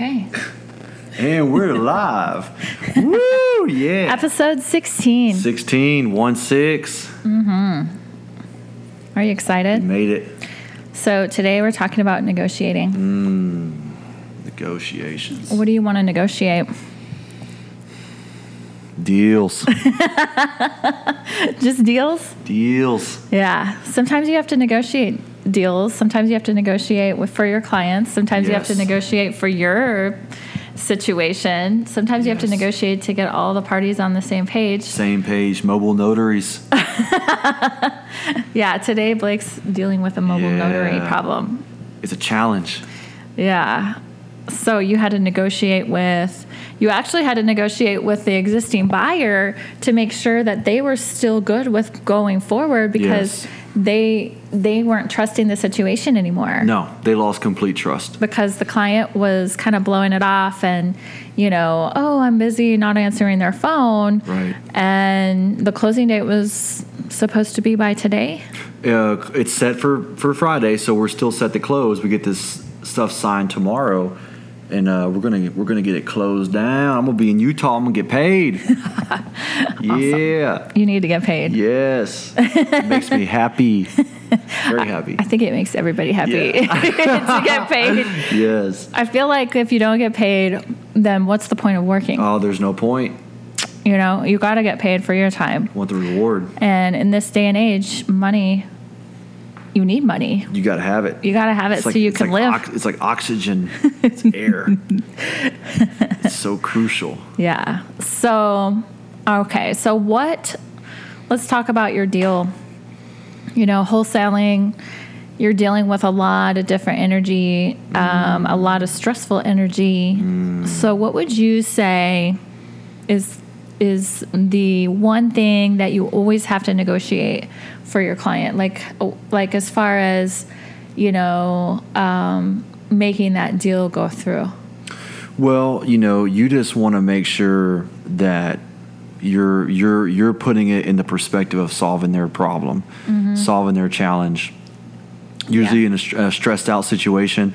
Okay. And we're live. Woo! Yeah. Episode 16. 16, 1 6. Mhm. Are you excited? Made it. So, today we're talking about negotiating. Negotiations. What do you want to negotiate? Deals. Just deals? Deals. Yeah. Sometimes you have to negotiate deals. Sometimes you have to negotiate with for your clients. Sometimes you have to negotiate for your situation. Sometimes you have to negotiate to get all the parties on the same page. Same page. Mobile notaries. Yeah, today Blake's dealing with a mobile notary problem. It's a challenge. Yeah. So you had to negotiate with, you actually had to negotiate with the existing buyer to make sure that they were still good with going forward because Yes. They they weren't trusting the situation anymore. No, they lost complete trust. Because the client was kind of blowing it off and, you know, oh, I'm busy, not answering their phone. Right. And the closing date was supposed to be by today. Uh, it's set for, for Friday, so we're still set to close. We get this stuff signed tomorrow, and uh, we're gonna we're gonna get it closed down. I'm gonna be in Utah. I'm gonna get paid. Yeah. You need to get paid. Yes. It makes me happy. Very happy. I think it makes everybody happy Yeah. to get paid. Yes. I feel like if you don't get paid, then what's the point of working? Oh, there's no point. You know, you got to get paid for your time. Want the reward? And in this day and age, money, you need money. You got to have it. You got to have it It's so like- you can like live. ox- it's like oxygen. It's air. it's so crucial. yeah. So, okay. So, what, let's talk about your deal. You know, wholesaling, you're dealing with a lot of different energy, um, a lot of stressful energy. So, what would you say is is the one thing that you always have to negotiate for your client like oh, like as far as you know um, making that deal go through Well, you know, you just want to make sure that you're you're you're putting it in the perspective of solving their problem, solving their challenge. Usually, Yeah. in a, a stressed out situation,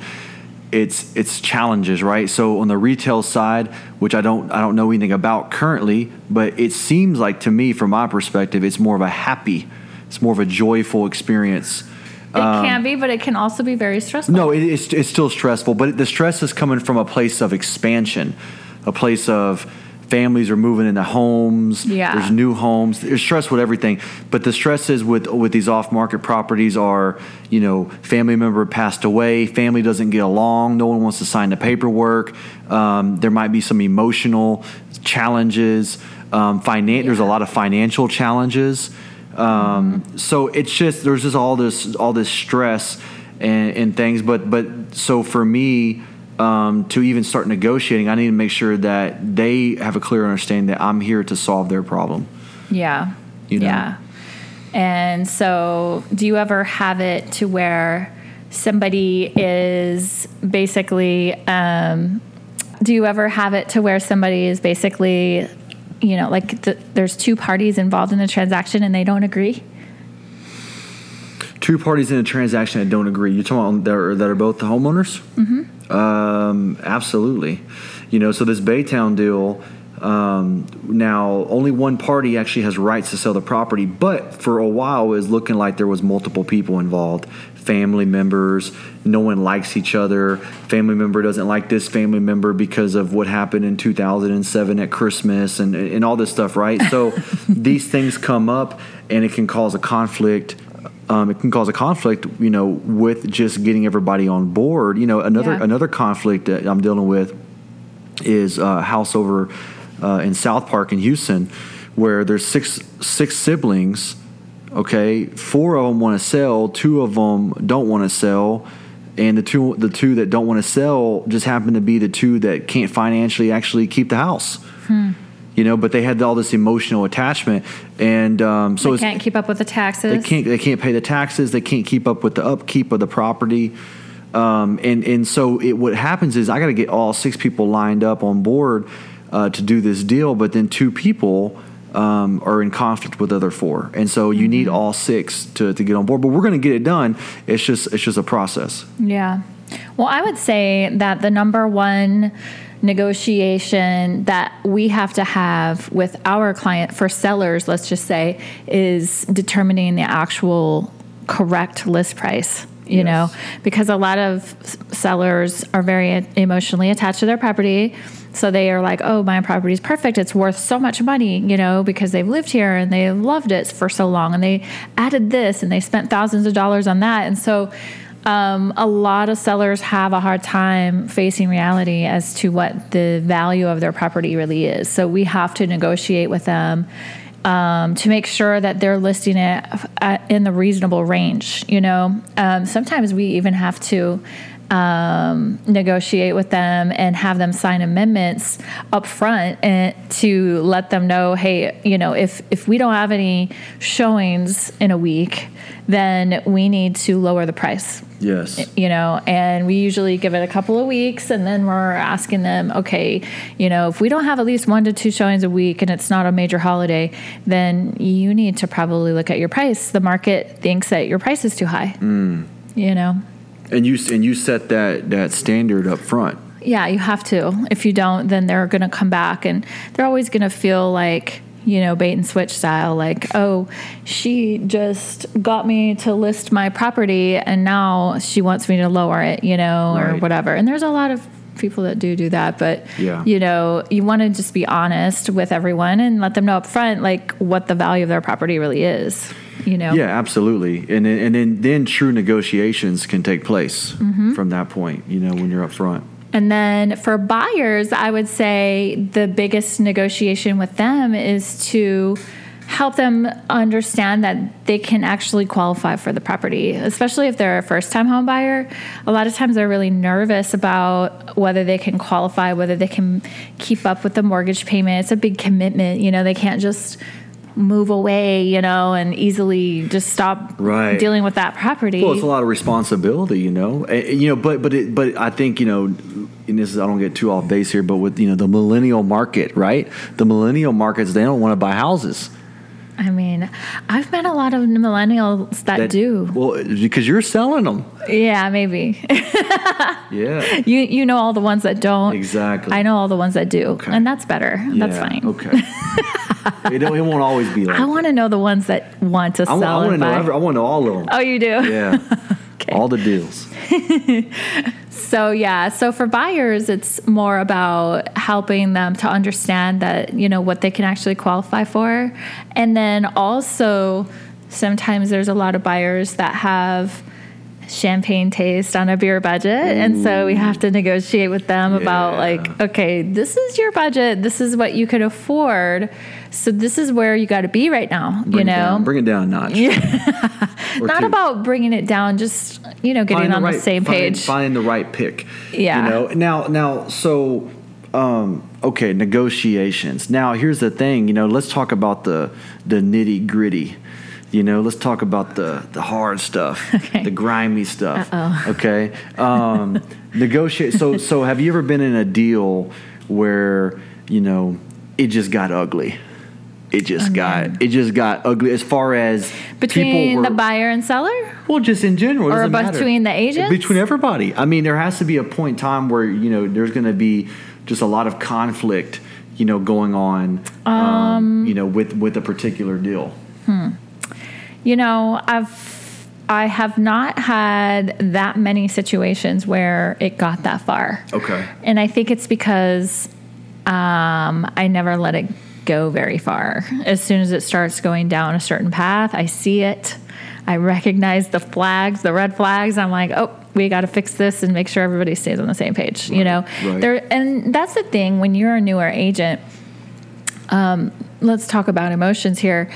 it's it's challenges, right? So on the retail side, which I don't I don't know anything about currently, but it seems like to me, from my perspective, it's more of a happy, it's more of a joyful experience. it can um, be but it can also be very stressful No, it, it's, it's still stressful, but the stress is coming from a place of expansion, a place of families are moving into homes. Yeah. There's new homes. There's stress with everything, but the stresses with with these off market properties are, you know, family member passed away, family doesn't get along, no one wants to sign the paperwork. Um, there might be some emotional challenges. Um, finan- There's a lot of financial challenges. Um, So it's just there's just all this all this stress and, and things. But but so for me um, to even start negotiating, I need to make sure that they have a clear understanding that I'm here to solve their problem. yeah You know? yeah and so do you ever have it to where somebody is basically um, do you ever have it to where somebody is basically you know like th- there's two parties involved in the transaction and they don't agree Two parties in a transaction that don't agree. You're talking about that are, that are both the homeowners? Mm-hmm. Um, absolutely. You know, so this Baytown deal. Um, now, only one party actually has rights to sell the property, but for a while, it was looking like there was multiple people involved, family members. No one likes each other. Family member doesn't like this family member because of what happened in 2007 at Christmas and and all this stuff, right? So these things come up, and it can cause a conflict um, it can cause a conflict, you know, with just getting everybody on board. You know, another Yeah. another conflict that I'm dealing with is a house over uh, in South Park in Houston, where there's six six siblings. Okay, four of them want to sell, two of them don't want to sell, and the two the two that don't want to sell just happen to be the two that can't financially actually keep the house. You know, but they had all this emotional attachment, and um, so they can't keep up with the taxes they can't they can't pay the taxes. They can't keep up with the upkeep of the property. Um, and and so it, what happens is I got to get all six people lined up on board uh, to do this deal, but then two people um, are in conflict with the other four, and so you need all six to, to get on board. But we're going to get it done. It's just it's just a process. yeah Well, I would say that the number one negotiation that we have to have with our client for sellers, let's just say, is determining the actual correct list price. You Yes. know, because a lot of sellers are very emotionally attached to their property. So they are like, oh, my property is perfect. It's worth so much money, you know, because they've lived here and they loved it for so long and they added this and they spent thousands of dollars on that. And so um, a lot of sellers have a hard time facing reality as to what the value of their property really is. So we have to negotiate with them um, to make sure that they're listing it at, in the reasonable range. You know, um, sometimes we even have to um, negotiate with them and have them sign amendments up front and to let them know, hey, you know, if if we don't have any showings in a week, then we need to lower the price Yes. you know, and we usually give it a couple of weeks and then we're asking them, okay, you know, if we don't have at least one to two showings a week and it's not a major holiday, then you need to probably look at your price. The market thinks that your price is too high. Mm. You know? And you and you set that that standard up front. Yeah, you have to. If you don't, then they're going to come back and they're always going to feel like, you know, bait and switch style. Like, oh, she just got me to list my property and now she wants me to lower it, you know, or whatever. And there's a lot of people that do do that. But, Yeah. you know, you want to just be honest with everyone and let them know up front, like, what the value of their property really is, you know? Yeah, absolutely. And then, and then then true negotiations can take place Mm-hmm. from that point. You know, when you're up front. And then for buyers, I would say the biggest negotiation with them is to help them understand that they can actually qualify for the property, especially if they're a first time home buyer. A lot of times they're really nervous about whether they can qualify, whether they can keep up with the mortgage payment. It's a big commitment. You know, they can't just move away, you know, and easily just stop Right. dealing with that property. Well, it's a lot of responsibility, you know. Eh, You know, but but it, but I think you know, and this is I don't get too off base here, but with you know the millennial market, right? The millennial markets they don't want to buy houses. I mean, I've met a lot of millennials that, do. well because you're selling them. Yeah, maybe. Yeah, you you know all the ones that don't. exactly. I know all the ones that do, Okay. and that's better. That's fine. Okay. it, don't, it won't always be like. I want to know the ones that want to I, sell. I want to know. Every, I want to know all of them. oh, you do. Yeah. Okay. All the deals. So yeah, so for buyers, it's more about helping them to understand that you know what they can actually qualify for, and then also sometimes there's a lot of buyers that have champagne taste on a beer budget and so we have to negotiate with them about like okay this is your budget this is what you can afford so this is where you got to be right now you Bring it know down, bring it down a notch. Or not two. about bringing it down just you know getting Find on the, right- same find- page Find the right pick. Yeah. You know. Now, now, so, um, okay, negotiations. Now, here's the thing. You know, let's talk about the the nitty gritty. You know, let's talk about the the hard stuff, Okay. the grimy stuff. Uh-oh. Okay. Um, negotiate. So, so have you ever been in a deal where you know it just got ugly? It just Oh, got man. it just got ugly as far as between were, the buyer and seller well, just in general, Or doesn't matter. between the agents? between everybody. I mean, there has to be a point in time where you know there's going to be just a lot of conflict, you know, going on, um, you know, with with a particular deal. You know, I've I have not had that many situations where it got that far. Okay. And I think it's because um, I never let it go very far. As soon as it starts going down a certain path, I see it. I recognize the flags, the red flags. I'm like, oh, we got to fix this and make sure everybody stays on the same page. You know, right. there, and that's the thing when you're a newer agent. Um, let's talk about emotions here.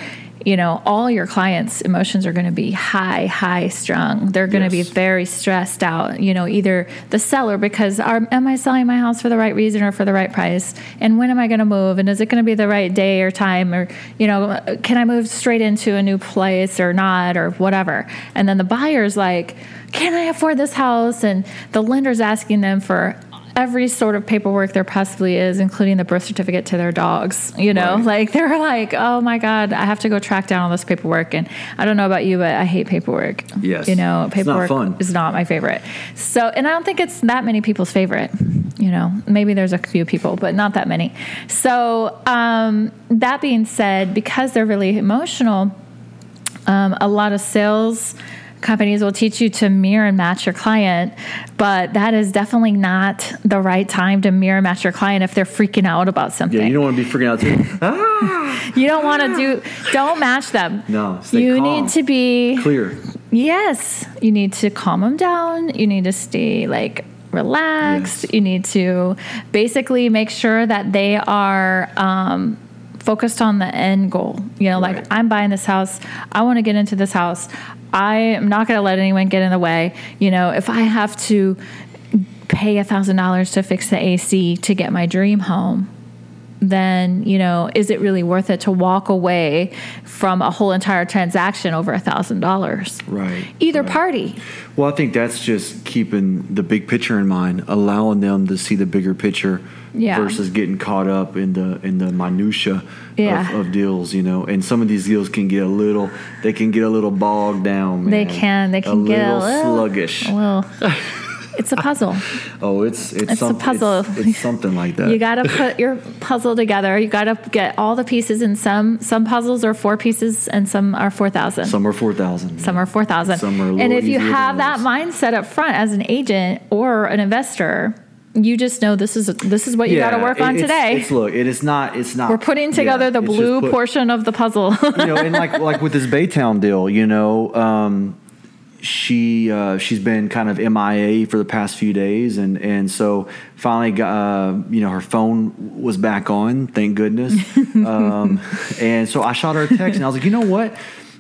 You know, all your clients' emotions are going to be high, high strung. They're going to Yes. be very stressed out. You know, either the seller because are, am I selling my house for the right reason or for the right price? And when am I going to move? And is it going to be the right day or time? Or you know, can I move straight into a new place or not or whatever? And then the buyer's like, can I afford this house? And the lender's asking them for every sort of paperwork there possibly is, including the birth certificate to their dogs. You know, Right. like they're like, oh my God, I have to go track down all this paperwork. And I don't know about you, but I hate paperwork. Yes. You know, It's not paperwork is not my favorite. So, and I don't think it's that many people's favorite. You know, maybe there's a few people, but not that many. So, um, that being said, because they're really emotional, um, a lot of sales companies will teach you to mirror and match your client, but that is definitely not the right time to mirror and match your client if they're freaking out about something. Yeah, you don't want to be freaking out too. Ah, You don't want to do, don't match them. No, you calm. need to be, clear. yes, you need to calm them down. You need to stay like relaxed. Yes. You need to basically make sure that they are, um, focused on the end goal. You know, like Right. I'm buying this house. I want to get into this house. I am not going to let anyone get in the way. You know, if I have to pay a thousand dollars to fix the AC to get my dream home, then you know, is it really worth it to walk away from a whole entire transaction over a thousand dollars? Right. Either right. party. Well, I think that's just keeping the big picture in mind, allowing them to see the bigger picture Yeah. versus getting caught up in the in the minutia Yeah. of, of deals, you know. And some of these deals can get a little they can get a little bogged down. Man. They can. They can a get a little little sluggish. Well, it's a puzzle. Oh, it's it's, It's a puzzle. It's, it's something like that. You got to put your puzzle together. You got to get all the pieces. And some some puzzles are four pieces, and some are four thousand. some are four thousand. Some are four thousand. Some are a And if you have that mindset up front as an agent or an investor, you just know this is this is what you got to work on it's, today. It's look, it is not. It's not. We're putting together yeah, the blue put- portion of the puzzle. you know, and like like with this Baytown deal, you know, um, she uh, she's been kind of MIA for the past few days, and and so finally got uh, you know her phone was back on, thank goodness. um, and so I shot her a text, and I was like, you know what?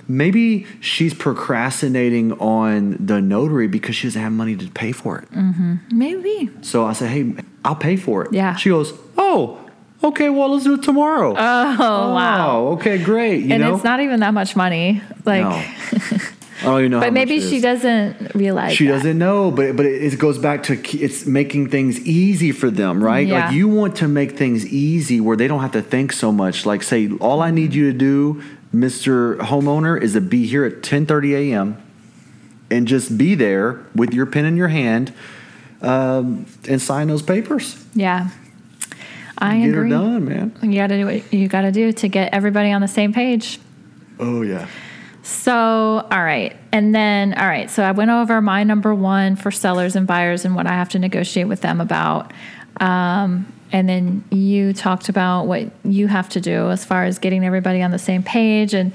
Maybe she's procrastinating on the notary because she doesn't have money to pay for it. Mm-hmm. Maybe. So I said, hey, I'll pay for it. Yeah. She goes, oh, okay, well let's do it tomorrow. Oh, wow. Oh, okay, great. You and know, it's not even that much money. Like, no. I don't even know. how but maybe she doesn't realize. She that. doesn't know, but but it, it goes back to it's making things easy for them, right? Yeah. Like you want to make things easy where they don't have to think so much. Like say, all I need you to do, Mister Homeowner, is to be here at ten thirty a.m. and just be there with your pen in your hand um, and sign those papers. Yeah. I Get agree. her done, man. You got to do what you got to do to get everybody on the same page. Oh yeah. So, all right. And then, all right. So I went over my number one for sellers and buyers and what I have to negotiate with them about. Um, and then you talked about what you have to do as far as getting everybody on the same page. And,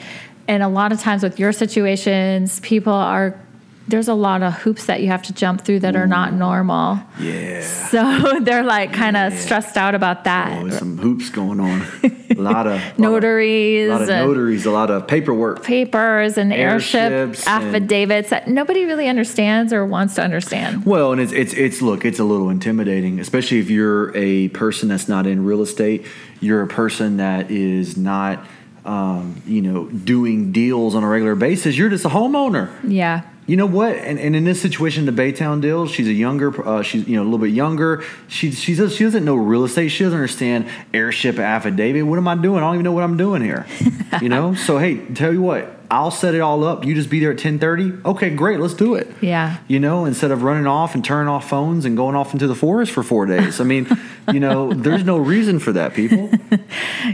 and a lot of times with your situations, people are, there's a lot of hoops that you have to jump through that are not normal. Yeah. So they're like kind of stressed out about that. Oh, some hoops going on. A lot of Notaries a lot of and- notaries, a lot of paperwork. papers and heirship Heirships and- affidavits that nobody really understands or wants to understand. Well, and it's it's it's look, it's a little intimidating, especially if you're a person that's not in real estate. You're a person that is not, um, you know, doing deals on a regular basis. You're just a homeowner. Yeah. You know what? And, and in this situation, the Baytown deal, she's a younger, uh, she's you know a little bit younger. She she does she doesn't know real estate. She doesn't understand heirship affidavit. What am I doing? I don't even know what I'm doing here. you know. So hey, tell you what, I'll set it all up. You just be there at ten thirty. Okay, great. Let's do it. Yeah. You know, instead of running off and turning off phones and going off into the forest for four days. I mean, you know, there's no reason for that, people.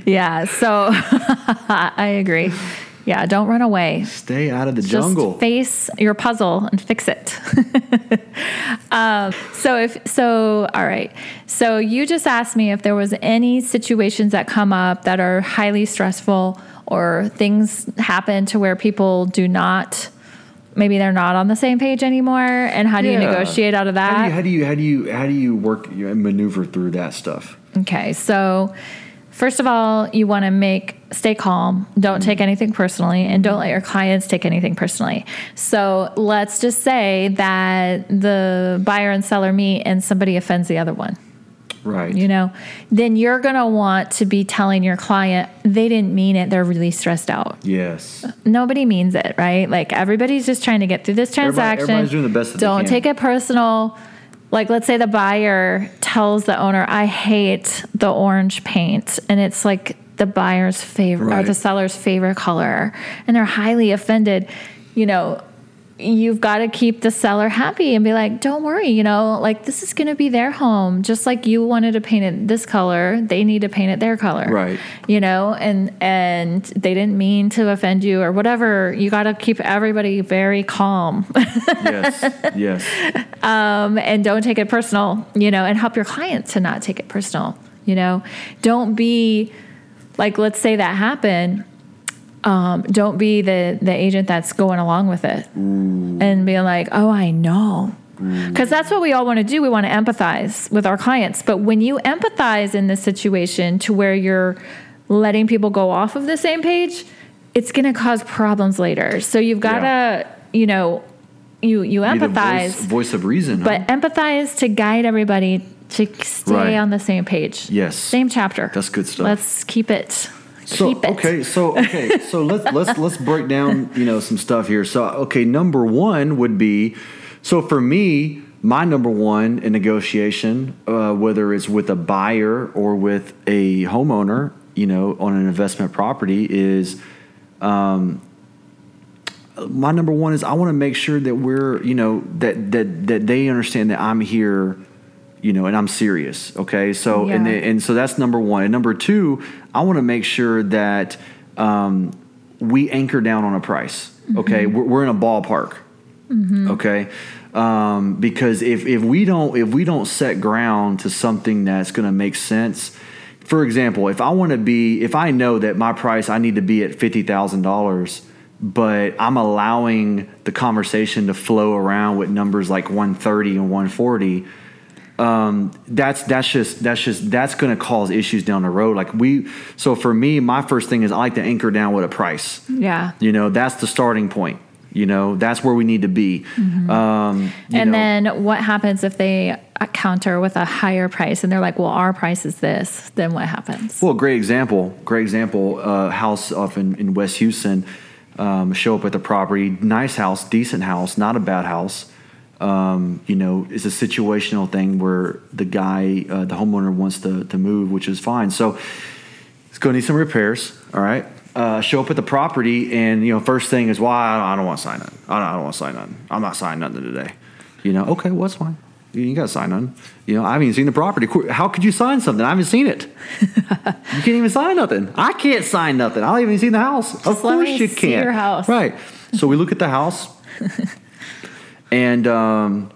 Yeah. So I agree. Yeah. Don't run away. Stay out of the Just jungle. face your puzzle and fix it. um, so if so, all right. So you just asked me if there was any situations that come up that are highly stressful or things happen to where people do not. Maybe they're not on the same page anymore, and how do you negotiate out of that? How do you how do you how do you how do you work you maneuver through that stuff? Okay, so first of all, you want to make stay calm. Don't mm-hmm. take anything personally, and don't let your clients take anything personally. So let's just say that the buyer and seller meet, and somebody offends the other one. Right. You know, then you're gonna want to be telling your client they didn't mean it. They're really stressed out. Yes. Nobody means it, right? Like everybody's just trying to get through this Everybody- transaction. everybody's doing the best Don't take it personal. Like let's say the buyer tells the owner, "I hate the orange paint," and it's like the buyer's favorite or the seller's favorite color, and they're highly offended. You know, you've got to keep the seller happy and be like, "Don't worry, you know, like this is going to be their home, just like you wanted to paint it this color. They need to paint it their color, Right. You know, and and they didn't mean to offend you or whatever. You got to keep everybody very calm." Yes. yes. um, and don't take it personal, you know, and help your client to not take it personal, you know. Don't be like, let's say that happened. Um, don't be the the agent that's going along with it and being like, oh, I know. Because that's what we all want to do. We want to empathize with our clients. But when you empathize in this situation to where you're letting people go off of the same page, it's going to cause problems later. So you've got to, Yeah. you know, you you empathize voice, voice of reason. but huh? empathize to guide everybody to stay Right. on the same page. Yes. Same chapter. That's good stuff. Let's keep it. So okay, so okay, so let's let's let's break down you know some stuff here. So okay, number one would be so for me, my number one in negotiation, uh, whether it's with a buyer or with a homeowner, you know, on an investment property, is um, my number one is I want to make sure that we're you know that that that they understand that I'm here you know, and I'm serious. Okay, so and the, and so that's number one. And number two, I want to make sure that um, we anchor down on a price. Okay, we're, we're in a ballpark. Okay, um, because if if we don't if we don't set ground to something that's going to make sense. For example, if I want to be, if I know that my price I need to be at fifty thousand dollars, but I'm allowing the conversation to flow around with numbers like one thirty and one forty, um, that's that's just that's just that's going to cause issues down the road. Like we, so for me, my first thing is I like to anchor down with a price. Yeah. You know, that's the starting point. You know, that's where we need to be. Um, you And know, then what happens if they counter with a higher price and they're like, well, our price is this? Then what happens? Well, great example. Great example. Uh, house up in, in West Houston. Um, show up at the property. Nice house, decent house, not a bad house. Um, you know, it's a situational thing where the guy, uh, the homeowner wants to, to move, which is fine. So it's going to need some repairs. All right. Uh, show up at the property, and you know, first thing is, well, I, I don't want to sign nothing. I don't, I don't want to sign nothing. I'm not signing nothing today. You know, okay, well, that's fine. You, you got to sign nothing. You know, I haven't even seen the property. How could you sign something? I haven't seen it. you can't even sign nothing. I can't sign nothing. I don't even seen the house. of Just let course you see can't. your house. Right. So we look at the house, and um,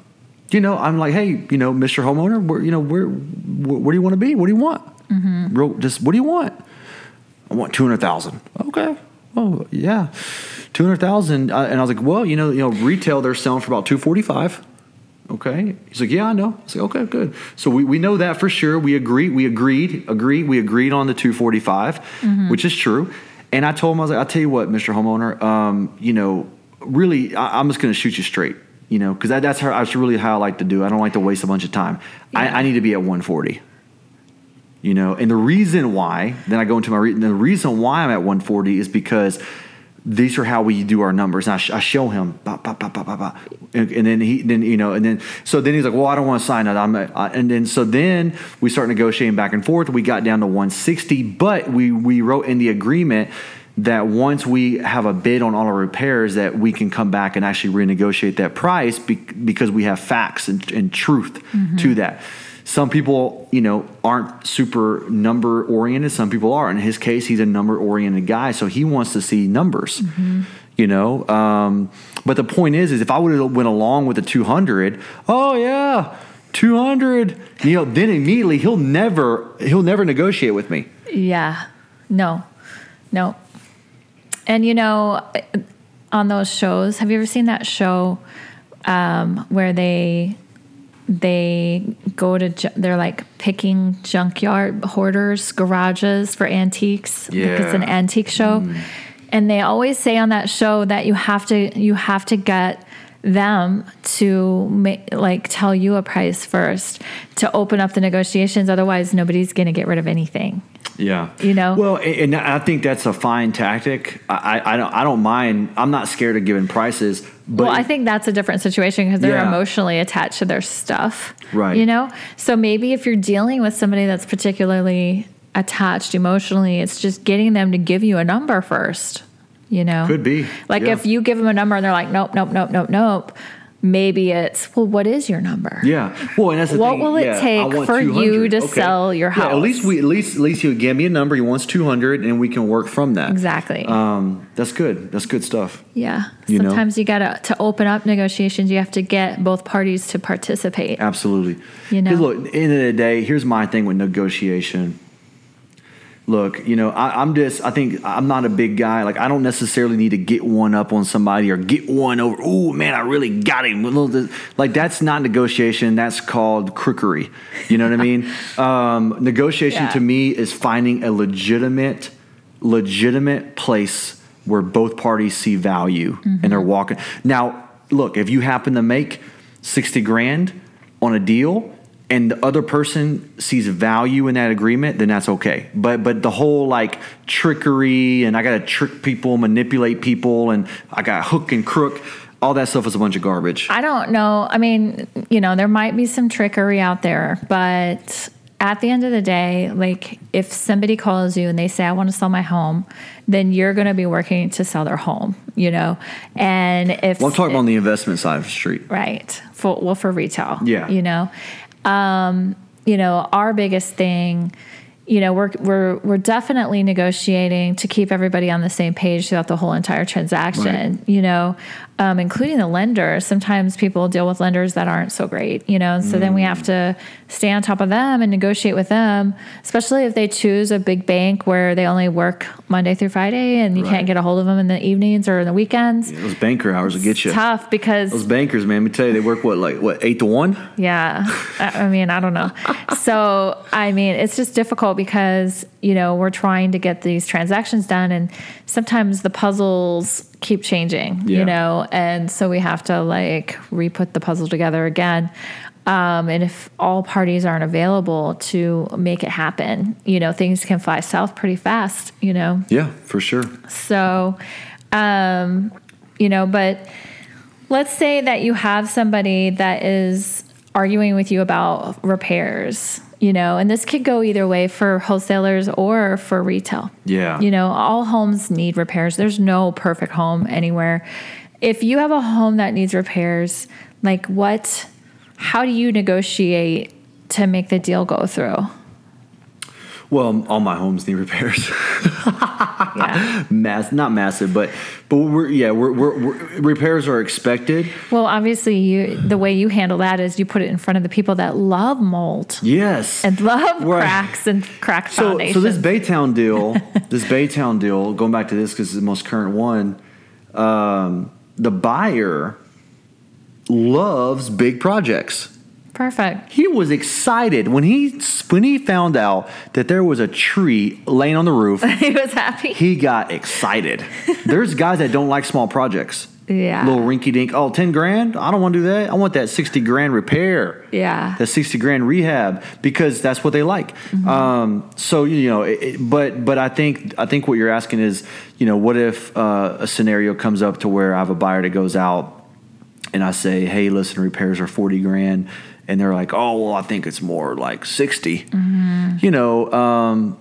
you know, I'm like, hey, you know, Mr. Homeowner, where, you know, where, where, where do you want to be? What do you want? Mm-hmm. Real, just what do you want? I want two hundred thousand. Okay. Oh yeah, two hundred thousand. Uh, and I was like, well, you know, you know, retail they're selling for about two forty five. Okay. He's like, yeah, I know. I was like, okay, good. So we, we know that for sure. We agree. We agreed. Agreed. We agreed on the two forty five, which is true. And I told him, I was like, I'll tell you what, Mr. Homeowner, um, you know, really, I, I'm just going to shoot you straight, you know, because that, that's how, that's really how I like to do. I don't like to waste a bunch of time. I, Yeah. I need to be at 140 you know and the reason why then i go into my re- the reason why i'm at 140 is because these are how we do our numbers and i, sh- I show him bah, bah, bah. And, and then he then you know and then so then he's like well i don't want to sign that i'm uh, and then so then we start negotiating back and forth we got down to 160 but we we wrote in the agreement that once we have a bid on all our repairs that we can come back and actually renegotiate that price be- because we have facts and, and truth to that some people, you know, aren't super number oriented. Some people are. In his case, he's a number oriented guy, so he wants to see numbers. You know, um, but the point is, is if I would have went along with the 200, oh yeah, 200, you know, then immediately he'll never he'll never negotiate with me. Yeah. No. No. And you know, on those shows, have you ever seen that show um, where they they go to ju- they're like picking junkyard hoarders garages for antiques? Like it's an antique show. And they always say on that show that you have to you have to get them to ma- like tell you a price first to open up the negotiations. Otherwise nobody's going to get rid of anything Yeah, You know? Well, and and I think that's a fine tactic. I, I, I don't I don't mind. I'm not scared of giving prices. But well, I think that's a different situation because they're Yeah. emotionally attached to their stuff. Right. You know? So maybe if you're dealing with somebody that's particularly attached emotionally, it's just getting them to give you a number first. You know? Could be, Like yeah. if you give them a number and they're like, nope, nope, nope, nope, nope. Maybe it's, well, what is your number? Yeah. Well, and that's the What thing. will it take for you 200. to sell your Yeah, at least we at least at least he would give me a number. He wants two hundred, and we can work from that. Exactly. Um, that's good. That's good stuff. yeah. you know? Sometimes you gotta to open up negotiations. You have to get both parties to participate. Absolutely. You know look, end of the day, here's my thing with negotiation. Look, you know, I, I'm just, I think I'm not a big guy. Like, I don't necessarily need to get one up on somebody or get one over. Oh, man, I really got him. A little bit- Like, that's not negotiation. That's called crookery. You know what I mean? Um, negotiation Yeah. to me is finding a legitimate, legitimate place where both parties see value and they're walking. Now, look, if you happen to make 60 grand on a deal and the other person sees value in that agreement, then that's okay. But but the whole like trickery and I got to trick people, manipulate people and I got hook and crook, all that stuff is a bunch of garbage. I don't know. I mean, you know, there might be some trickery out there, but at the end of the day, like if somebody calls you and they say, I want to sell my home, then you're going to be working to sell their home, you know? And if well, I'm talking about on the investment side of the street. Right. For well, for retail. Yeah. You know, um, you know, our biggest thing, you know, we're we're we're definitely negotiating to keep everybody on the same page throughout the whole entire transaction. Right. You know, um, including the lender. Sometimes people deal with lenders that aren't so great. You know, and so then we have to stay on top of them and negotiate with them, especially if they choose a big bank where they only work Monday through Friday and you Right. can't get a hold of them in the evenings or in the weekends. Those banker hours will get you. Tough because Those bankers, man, let me tell you, they work what, like what, eight to one? Yeah. I mean, I don't know. So, I mean, it's just difficult because, you know, we're trying to get these transactions done and sometimes the puzzles keep changing, Yeah. you know, and so we have to like re put the puzzle together again. Um, and if all parties aren't available to make it happen, you know, things can fly south pretty fast, you know. Yeah, for sure. So, um, you know, but let's say that you have somebody that is arguing with you about repairs, you know, and this could go either way for wholesalers or for retail. Yeah. You know, all homes need repairs. There's no perfect home anywhere. If you have a home that needs repairs, like what, how do you negotiate to make the deal go through? Well, all my homes need repairs. Yeah. Mass, not massive, but but we're yeah, we're, we're, we're repairs are expected. Well, obviously, you the way you handle that is you put it in front of the people that love mold Yes. and love Right. cracks and crack so foundations. so this Baytown deal, this Baytown deal, going back to this because it's the most current one. Um, the buyer loves big projects. Perfect. He was excited when he when he found out that there was a tree laying on the roof. he was happy. he got excited. There's guys that don't like small projects. Yeah. Little rinky dink. Oh, 10 grand? I don't want to do that. I want that 60 grand repair. Yeah. That 60 grand rehab because that's what they like. Mm-hmm. Um, so, you know, it, it- but but I think I think what you're asking is, you know, what if uh, a scenario comes up to where I have a buyer that goes out and I say, hey, listen, repairs are 40 grand. And they're like, oh, well, I think it's more like 60. Mm-hmm. You know, um,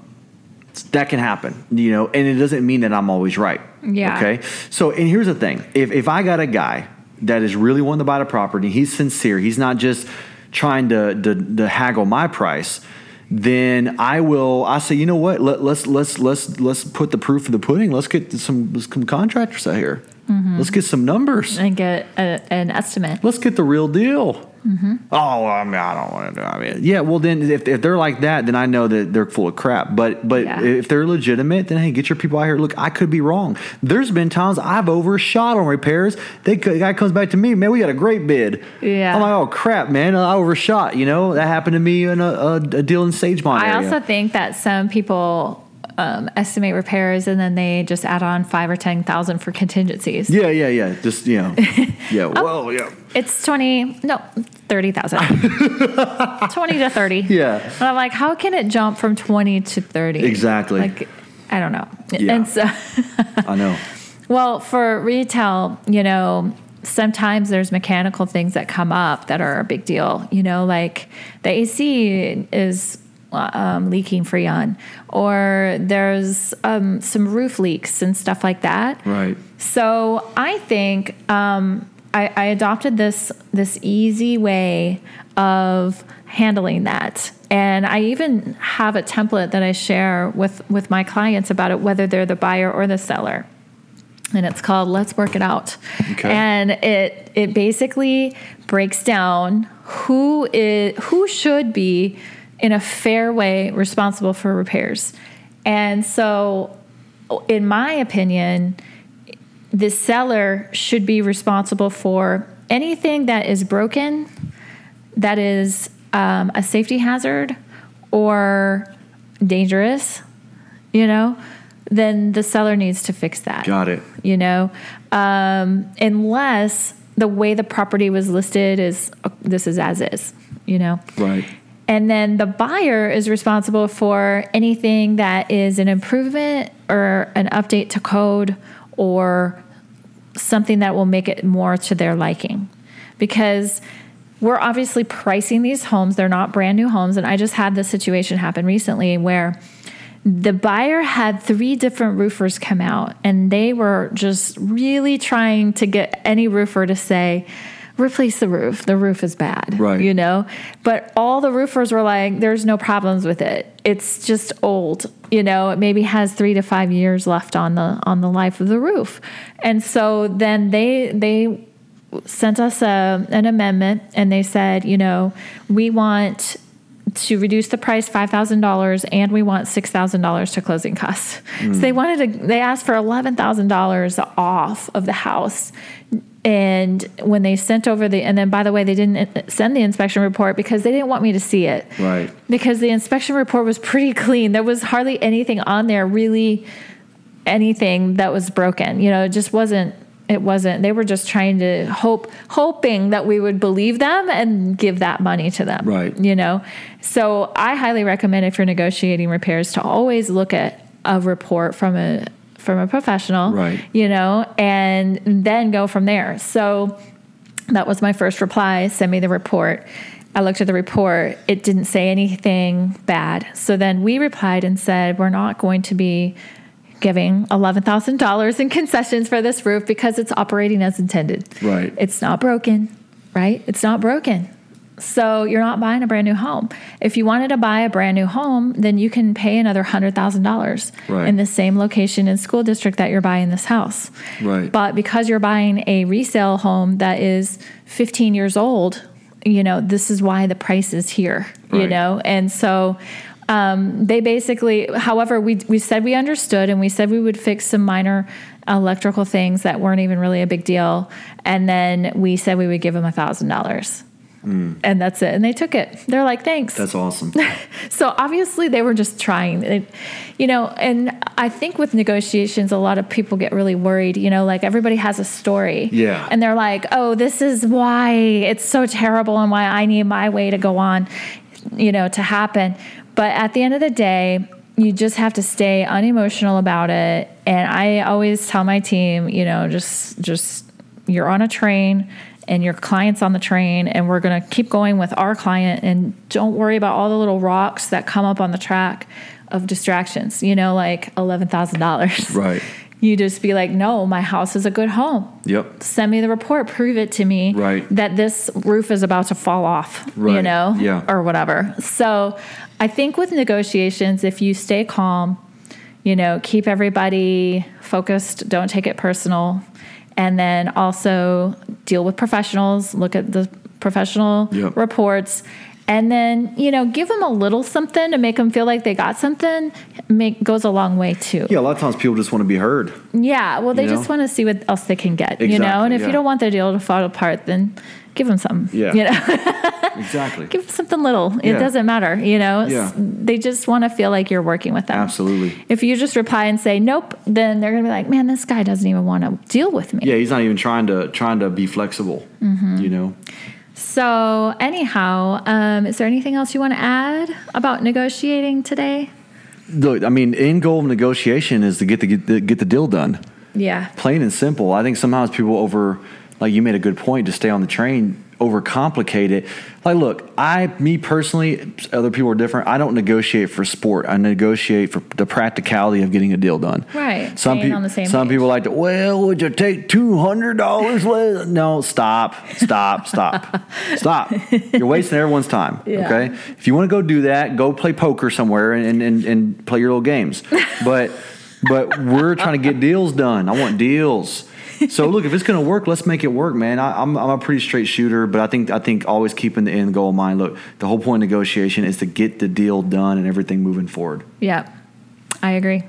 that can happen, you know, and it doesn't mean that I'm always right. Yeah. Okay. So, and here's the thing if, if I got a guy that is really wanting to buy the property, he's sincere, he's not just trying to, to, to haggle my price. Then I will. I say, you know what? Let, let's let's let's let's put the proof of the pudding. Let's get some some contractors out here. Mm-hmm. Let's get some numbers. And get a, an estimate. Let's get the real deal. Mm-hmm. Oh, I mean, I don't want to do. I mean, yeah. Well, then if, if they're like that, then I know that they're full of crap. But but Yeah. if they're legitimate, then hey, get your people out here. Look, I could be wrong. There's been times I've overshot on repairs. They the guy comes back to me, man. We got a great bid. Yeah. I'm like, oh crap, man, I overshot. You know that happened to me in a, a, a deal in Sagemont I area. also think that some people um, estimate repairs and then they just add on five or ten thousand for contingencies. yeah, yeah, yeah. Just you know, yeah. Oh. Well, yeah. It's twenty, no, thirty thousand. twenty to thirty. Yeah. And I'm like, how can it jump from twenty to thirty? Exactly. Like, I don't know. Yeah. And so, I know. well, for retail, you know, sometimes there's mechanical things that come up that are a big deal. You know, like the AC is um, leaking freon, or there's um, some roof leaks and stuff like that. Right. So I think um, I, I adopted this this easy way of handling that. And I even have a template that I share with, with my clients about it, whether they're the buyer or the seller. And it's called Let's Work It Out. Okay. And it it basically breaks down who is who should be in a fair way responsible for repairs. And so in my opinion, the seller should be responsible for anything that is broken, that is um, a safety hazard or dangerous, you know, then the seller needs to fix that. Got it. You know, um, unless the way the property was listed is uh, this is as is, you know. Right. And then the buyer is responsible for anything that is an improvement or an update to code or something that will make it more to their liking. Because we're obviously pricing these homes, they're not brand new homes. And I just had this situation happen recently where the buyer had three different roofers come out and they were just really trying to get any roofer to say, replace the roof. The roof is bad. Right. You know? But all the roofers were like, there's no problems with it. It's just old. You know, it maybe has three to five years left on the on the life of the roof. And so then they they sent us a, an amendment and they said, you know, we want to reduce the price $5,000 and we want $6,000 to closing costs. So they hmm. wanted to, they asked for $11,000 off of the house. And when they sent over the, and then by the way, they didn't uh, send the inspection report because they didn't want me to see it. Right. Because the inspection report was pretty clean. There was hardly anything on there, really anything that was broken. You know, it just wasn't it wasn't they were just trying to hope hoping that we would believe them and give that money to them Right. you know so i highly recommend if you're negotiating repairs to always look at a report from a from a professional Right. you know and then go from there so that was my first reply send me the report i looked at the report it didn't say anything bad so then we replied and said we're not going to be giving $11,000 in concessions for this roof because it's operating as intended. Right. It's not broken, right? It's not broken. So you're not buying a brand new home. If you wanted to buy a brand new home, then you can pay another $100,000 Right. in the same location and school district that you're buying this house. Right. But because you're buying a resale home that is 15 years old, you know, this is why the price is here, you know? And so um, they basically, however, we, we said we understood and we said we would fix some minor electrical things that weren't even really a big deal. And then we said we would give them a $1,000. And that's it. And they took it. They're like, thanks. That's awesome. So obviously they were just trying, It- you know. And I think with negotiations, a lot of people get really worried. You know, like everybody has a story, Yeah. and they're like, "Oh, this is why it's so terrible, and why I need my way to go on, you know, to happen." But at the end of the day, you just have to stay unemotional about it. And I always tell my team, you know, just just you're on a train and your client's on the train and we're going to keep going with our client and don't worry about all the little rocks that come up on the track of distractions you know like $11000 Right. you just be like no my house is a good home Yep. send me the report prove it to me Right. that this roof is about to fall off right. you know Yeah. or whatever so i think with negotiations if you stay calm you know keep everybody focused don't take it personal and then also deal with professionals look at the professional Yep. reports and then you know give them a little something to make them feel like they got something make goes a long way too Yeah, a lot of times people just want to be heard. yeah, well, they just know? want to see what else they can get, you know. And if yeah. you don't want their deal to fall apart, then give them something. Yeah. you know, Exactly. give them something little. It Yeah. doesn't matter, you know. Yeah. They just want to feel like you're working with them. Absolutely. If you just reply and say nope, then they're gonna be like, man, this guy doesn't even want to deal with me. Yeah, he's not even trying to trying to be flexible. Mm-hmm. You know. So anyhow, um, is there anything else you want to add about negotiating today? Look, I mean, end goal of negotiation is to get the get the, get the deal done. Yeah. Plain and simple. I think sometimes people over like you made a good point to stay on the train, overcomplicate it. Like, look, I, me personally, other people are different. I don't negotiate for sport. I negotiate for the practicality of getting a deal done. Right. Some people, on the same some page. people like to. Well, would you take two hundred dollars? less? no, stop, stop, stop, stop. You're wasting everyone's time. Yeah. Okay. If you want to go do that, go play poker somewhere and, and, and play your little games. But but we're trying to get deals done. I want deals. So look, if it's going to work, let's make it work, man. I, I'm, I'm a pretty straight shooter, but I think I think always keeping the end goal in mind. Look, the whole point of negotiation is to get the deal done and everything moving forward. Yeah, I agree.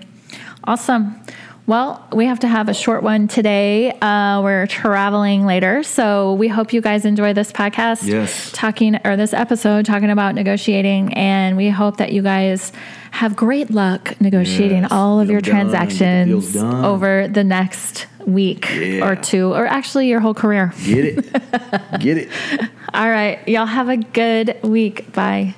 Awesome. Well, we have to have a short one today. Uh, we're traveling later, so we hope you guys enjoy this podcast. Yes. talking or this episode talking about negotiating, and we hope that you guys have great luck negotiating Yes. all of Get your done. Transactions over the next week Yeah. or two, or actually your whole career. Get it, get it. All right, y'all have a good week. Bye.